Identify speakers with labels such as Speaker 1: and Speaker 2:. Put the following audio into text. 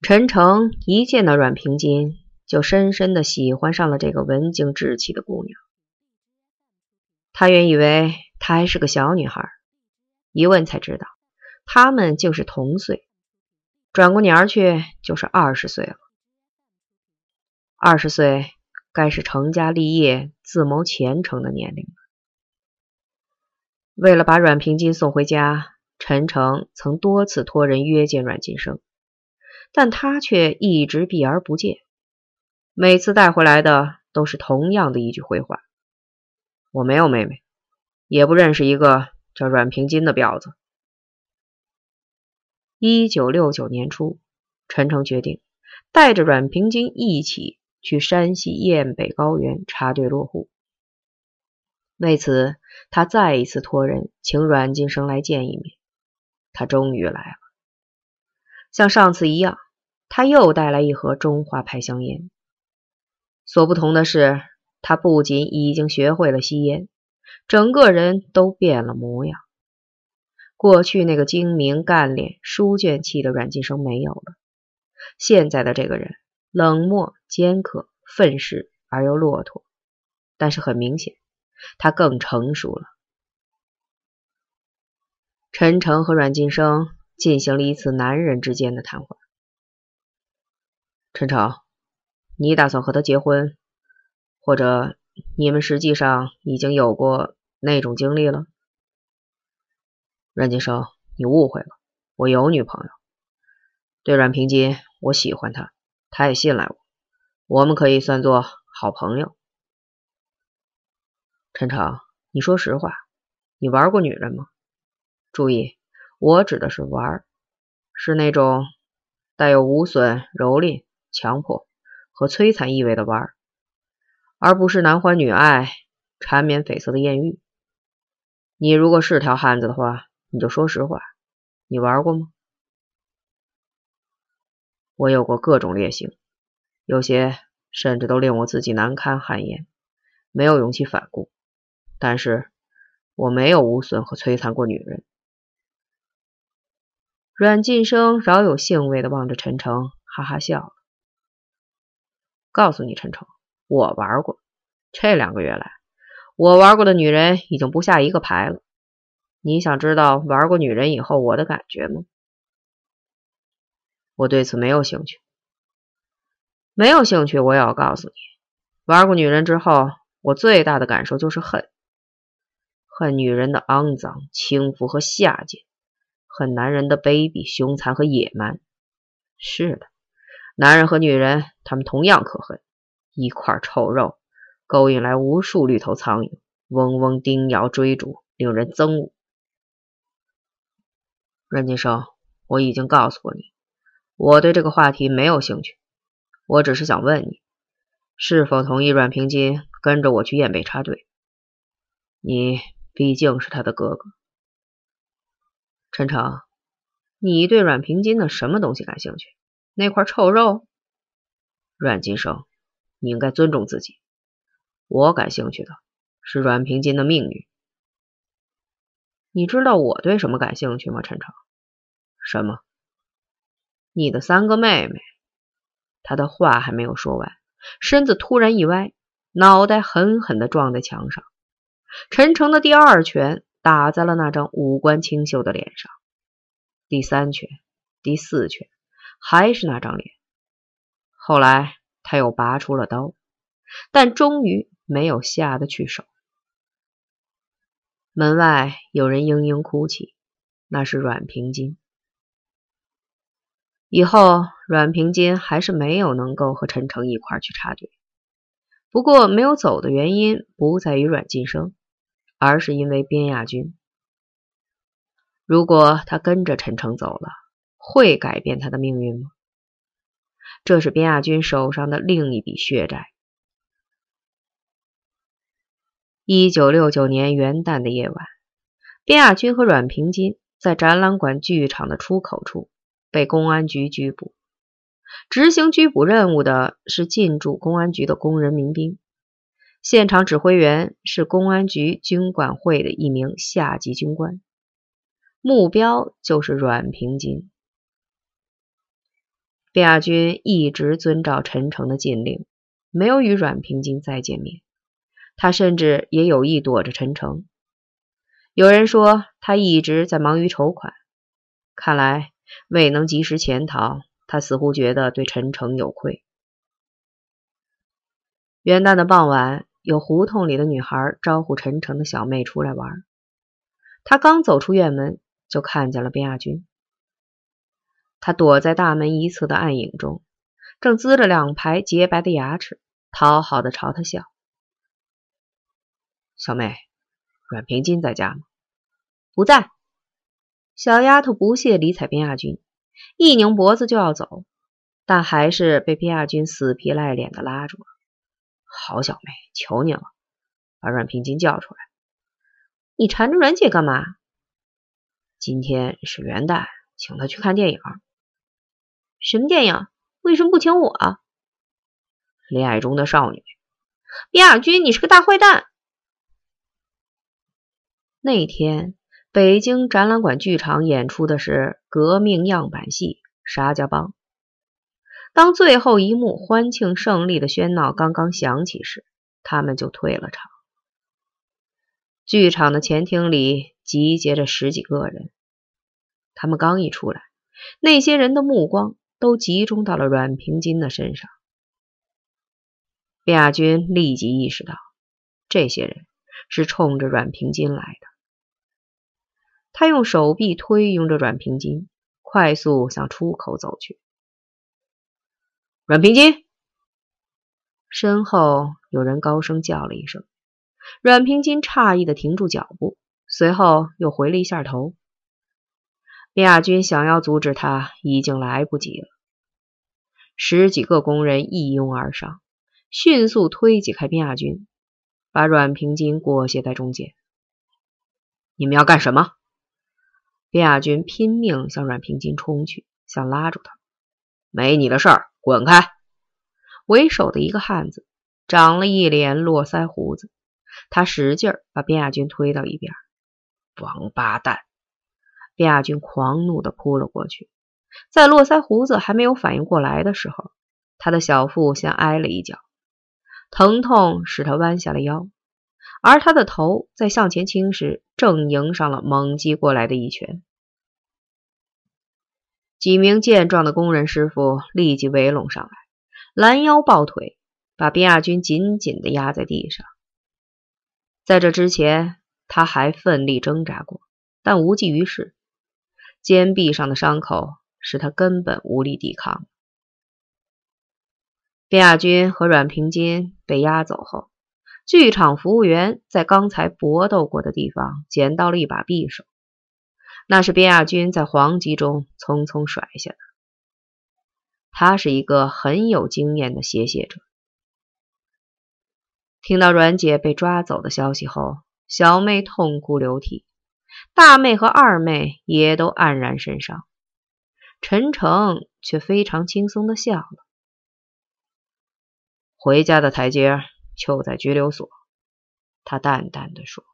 Speaker 1: 陈诚一见到阮平金，就深深的喜欢上了这个文静稚气的姑娘。他原以为她还是个小女孩，一问才知道，他们竟是同岁，转过年去就是二十岁了。二十岁该是成家立业、自谋前程的年龄了。为了把阮平金送回家，陈诚曾多次托人约见阮晋生。但他却一直避而不见，每次带回来的都是同样的一句回话：“我没有妹妹，也不认识一个叫阮平金的婊子。”一九六九年初，陈诚决定带着阮平金一起去山西雁北高原插队落户。为此，他再一次托人请阮晋生来见一面。他终于来了。像上次一样，他又带来一盒中华牌香烟。所不同的是，他不仅已经学会了吸烟，整个人都变了模样。过去那个精明干练、书卷气的阮晋生没有了，现在的这个人冷漠、尖刻、愤世而又骆驼。但是很明显，他更成熟了。陈诚和阮晋生。进行了一次男人之间的谈话。陈诚，你打算和他结婚，或者你们实际上已经有过那种经历了？阮金生，你误会了，我有女朋友。对阮平金，我喜欢他，他也信赖我，我们可以算作好朋友。陈诚，你说实话，你玩过女人吗？注意。我指的是玩，是那种带有无损、蹂躏、强迫和摧残意味的玩，而不是男欢女爱、缠绵悱恻的艳遇。你如果是条汉子的话，你就说实话，你玩过吗？我有过各种劣行，有些甚至都令我自己难堪汗颜，没有勇气反顾。但是我没有无损和摧残过女人。阮晋生饶有兴味的望着陈诚，哈哈笑了。告诉你，陈诚，我玩过。这两个月来，我玩过的女人已经不下一个牌了。你想知道玩过女人以后我的感觉吗？我对此没有兴趣。没有兴趣，我也要告诉你，玩过女人之后，我最大的感受就是恨，恨女人的肮脏、轻浮和下贱。恨男人的卑鄙、凶残和野蛮。是的，男人和女人，他们同样可恨。一块臭肉，勾引来无数绿头苍蝇，嗡嗡叮咬追逐，令人憎恶。任金生，我已经告诉过你，我对这个话题没有兴趣。我只是想问你，是否同意阮平金跟着我去雁北插队？你毕竟是他的哥哥。陈诚，你对阮平金的什么东西感兴趣？那块臭肉？阮金生，你应该尊重自己。我感兴趣的是阮平金的命运。你知道我对什么感兴趣吗？陈诚，什么？你的三个妹妹。他的话还没有说完，身子突然一歪，脑袋狠狠的撞在墙上。陈诚的第二拳。打在了那张五官清秀的脸上。第三拳，第四拳，还是那张脸。后来他又拔出了刀，但终于没有下得去手。门外有人嘤嘤哭泣，那是阮平金。以后阮平金还是没有能够和陈诚一块去插队。不过没有走的原因不在于阮晋生。而是因为边亚军，如果他跟着陈诚走了，会改变他的命运吗？这是边亚军手上的另一笔血债。一九六九年元旦的夜晚，边亚军和阮平金在展览馆剧场的出口处被公安局拘捕。执行拘捕任务的是进驻公安局的工人民兵。现场指挥员是公安局军管会的一名下级军官，目标就是阮平金。卞亚军一直遵照陈诚的禁令，没有与阮平金再见面。他甚至也有意躲着陈诚。有人说他一直在忙于筹款，看来未能及时潜逃，他似乎觉得对陈诚有愧。元旦的傍晚，有胡同里的女孩招呼陈诚的小妹出来玩。他刚走出院门，就看见了卞亚军。他躲在大门一侧的暗影中，正呲着两排洁白的牙齿，讨好的朝他笑。小妹，阮平金在家吗？
Speaker 2: 不在。小丫头不屑理睬边亚军，一拧脖子就要走，但还是被边亚军死皮赖脸的拉住了。
Speaker 1: 好小妹，求你了，把阮平金叫出来。
Speaker 2: 你缠着阮姐干嘛？
Speaker 1: 今天是元旦，请她去看电影。
Speaker 2: 什么电影？为什么不请我？
Speaker 1: 恋爱中的少女。
Speaker 2: 边亚军，你是个大坏蛋。
Speaker 1: 那天，北京展览馆剧场演出的是革命样板戏《沙家浜》。当最后一幕欢庆胜利的喧闹刚刚响起时，他们就退了场。剧场的前厅里集结着十几个人，他们刚一出来，那些人的目光都集中到了阮平金的身上。卞亚军立即意识到，这些人是冲着阮平金来的。他用手臂推拥着阮平金，快速向出口走去。阮平金，身后有人高声叫了一声。阮平金诧异的停住脚步，随后又回了一下头。卞亚军想要阻止他，已经来不及了。十几个工人一拥而上，迅速推挤开卞亚军，把阮平金裹挟在中间。你们要干什么？卞亚军拼命向阮平金冲去，想拉住他。没你的事儿，滚开！为首的一个汉子长了一脸络腮胡子，他使劲把卞亚军推到一边。王八蛋！卞亚军狂怒的扑了过去，在络腮胡子还没有反应过来的时候，他的小腹先挨了一脚，疼痛使他弯下了腰。而他的头在向前倾时，正迎上了猛击过来的一拳。几名健壮的工人师傅立即围拢上来，拦腰抱腿，把边亚军紧紧地压在地上。在这之前，他还奋力挣扎过，但无济于事。肩臂上的伤口使他根本无力抵抗。边亚军和阮平金被押走后。剧场服务员在刚才搏斗过的地方捡到了一把匕首，那是边亚军在黄集中匆匆甩下的。他是一个很有经验的写写者。听到阮姐被抓走的消息后，小妹痛哭流涕，大妹和二妹也都黯然神伤。陈诚却非常轻松的笑了。回家的台阶。就在拘留所，他淡淡的说。